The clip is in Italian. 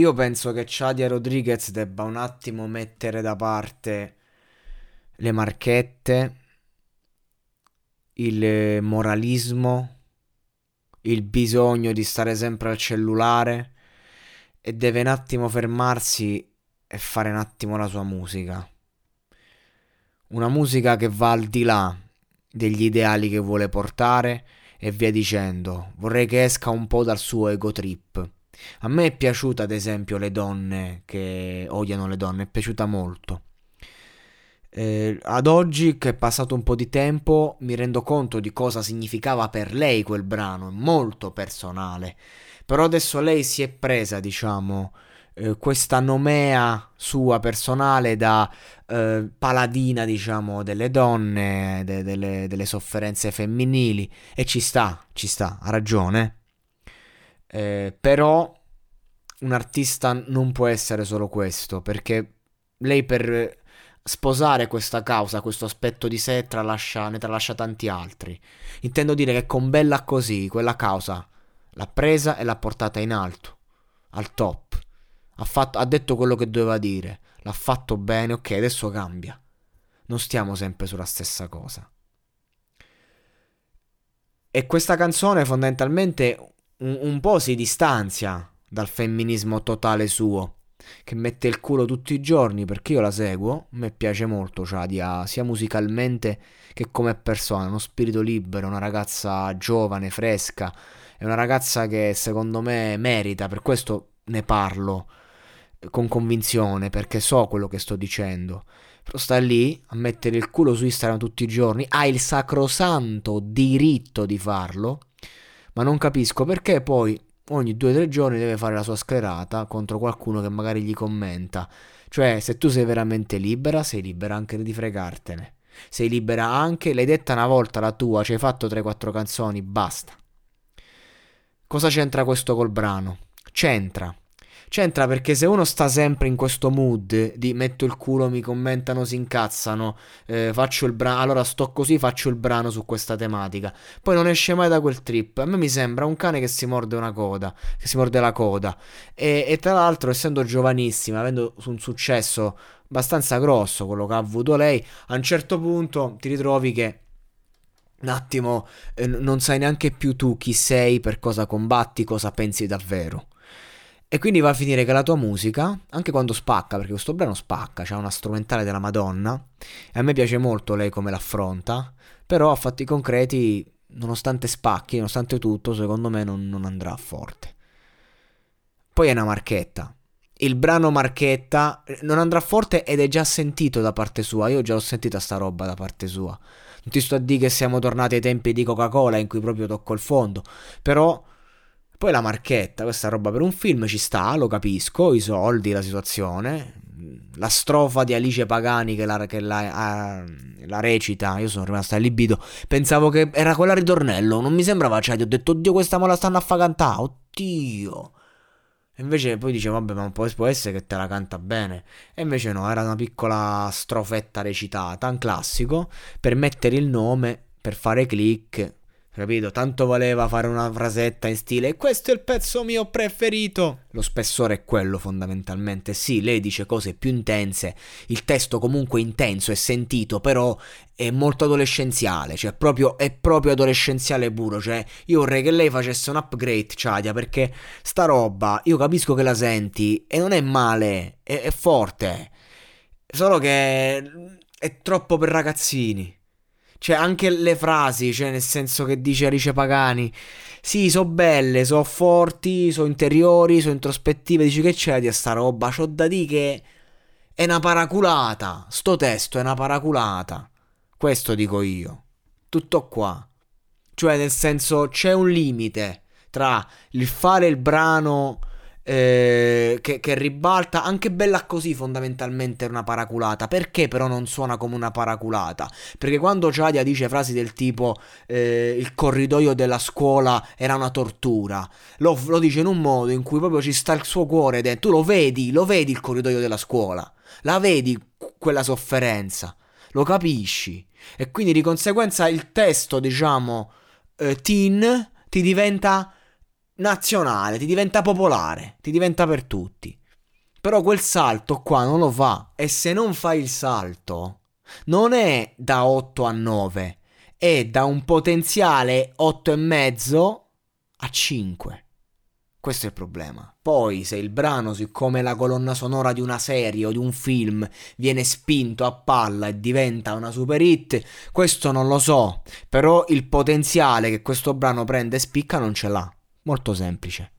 Io penso che Chadia Rodriguez debba un attimo mettere da parte le marchette, il moralismo, il bisogno di stare sempre al cellulare e deve un attimo fermarsi e fare un attimo la sua musica. Una musica che va al di là degli ideali che vuole portare e via dicendo. Vorrei che esca un po' dal suo ego trip. A me è piaciuta, ad esempio, le donne che odiano le donne, è piaciuta molto. Eh, ad oggi, che è passato un po' di tempo, mi rendo conto di cosa significava per lei quel brano, è molto personale. Però adesso lei si è presa, diciamo, eh, questa nomea sua personale da eh, paladina, diciamo, delle donne, de- delle, delle sofferenze femminili. E ci sta, ci sta, ha ragione. Eh, però un artista non può essere solo questo, perché lei per sposare questa causa, questo aspetto di sé, tralascia, ne tralascia tanti altri. Intendo dire che con Bella così, quella causa l'ha presa e l'ha portata in alto, al top. Ha, fatto, ha detto quello che doveva dire, l'ha fatto bene, ok, adesso cambia. Non stiamo sempre sulla stessa cosa. E questa canzone fondamentalmente un, un po' si distanzia dal femminismo totale suo, che mette il culo tutti i giorni perché io la seguo, a me piace molto Shadia, sia musicalmente che come persona, uno spirito libero, una ragazza giovane, fresca, è una ragazza che secondo me merita, per questo ne parlo con convinzione, perché so quello che sto dicendo. Però sta lì a mettere il culo su Instagram tutti i giorni, ha il sacrosanto diritto di farlo ma non capisco perché poi ogni 2-3 giorni deve fare la sua sclerata contro qualcuno che magari gli commenta. Cioè, se tu sei veramente libera, sei libera anche di fregartene. Sei libera anche, l'hai detta una volta la tua, ci hai fatto 3-4 canzoni, basta. Cosa c'entra questo col brano? C'entra. C'entra perché se uno sta sempre in questo mood di metto il culo, mi commentano, si incazzano, eh, faccio il brano, allora sto così, faccio il brano su questa tematica. Poi non esce mai da quel trip. A me mi sembra un cane che si morde una coda, che si morde la coda. E, e tra l'altro, essendo giovanissima, avendo un successo abbastanza grosso, quello che ha avuto lei, a un certo punto ti ritrovi che un attimo eh, non sai neanche più tu chi sei, per cosa combatti, cosa pensi davvero. E quindi va a finire che la tua musica, anche quando spacca, perché questo brano spacca, c'ha una strumentale della Madonna, e a me piace molto lei come l'affronta, però a fatti concreti, nonostante spacchi, nonostante tutto, secondo me non, non andrà forte. Poi è una marchetta. Il brano marchetta non andrà forte ed è già sentito da parte sua, io già ho sentito sta roba da parte sua. Non ti sto a dire che siamo tornati ai tempi di Coca-Cola in cui proprio tocco il fondo, però poi la marchetta, questa roba per un film ci sta, lo capisco, i soldi, la situazione. La strofa di Alice Pagani che la, che la, uh, la recita, io sono rimasto allibito. Pensavo che era quella ritornello, non mi sembrava, cioè, ti ho detto, oddio, questa me la stanno a fa cantare, oddio. E invece poi dicevo, vabbè, ma può, può essere che te la canta bene. E invece no, era una piccola strofetta recitata, un classico, per mettere il nome, per fare click Capito? Tanto voleva fare una frasetta in stile questo è il pezzo mio preferito. Lo spessore è quello fondamentalmente. Sì, lei dice cose più intense. Il testo comunque intenso e sentito, però è molto adolescenziale. Cioè, proprio, è proprio adolescenziale puro. Cioè, io vorrei che lei facesse un upgrade, Chadia, perché sta roba, io capisco che la senti e non è male, è, è forte. Solo che è troppo per ragazzini. Cioè, anche le frasi, cioè, nel senso che dice Alice Pagani. Sì, so belle, so forti, so interiori, so introspettive. Dici che c'è di sta roba? C'ho da dire che è una paraculata. Sto testo è una paraculata. Questo dico io. Tutto qua. Cioè, nel senso, c'è un limite tra il fare il brano eh, che, che, ribalta, anche bella così fondamentalmente è una paraculata. Perché però non suona come una paraculata? Perché quando Chadia dice frasi del tipo eh, il corridoio della scuola era una tortura, lo, lo, dice in un modo in cui proprio ci sta il suo cuore dentro. Tu lo vedi, lo vedi il corridoio della scuola, la vedi quella sofferenza, lo capisci. E quindi di conseguenza il testo, diciamo, eh, teen ti diventa nazionale, ti diventa popolare, ti diventa per tutti. Però quel salto qua non lo fa e se non fai il salto non è da 8 a 9, è da un potenziale 8,5 a 5. Questo è il problema. Poi, se il brano, siccome la colonna sonora di una serie o di un film, viene spinto a palla e diventa una super hit, questo non lo so. Però il potenziale che questo brano prende e spicca non ce l'ha. Molto semplice.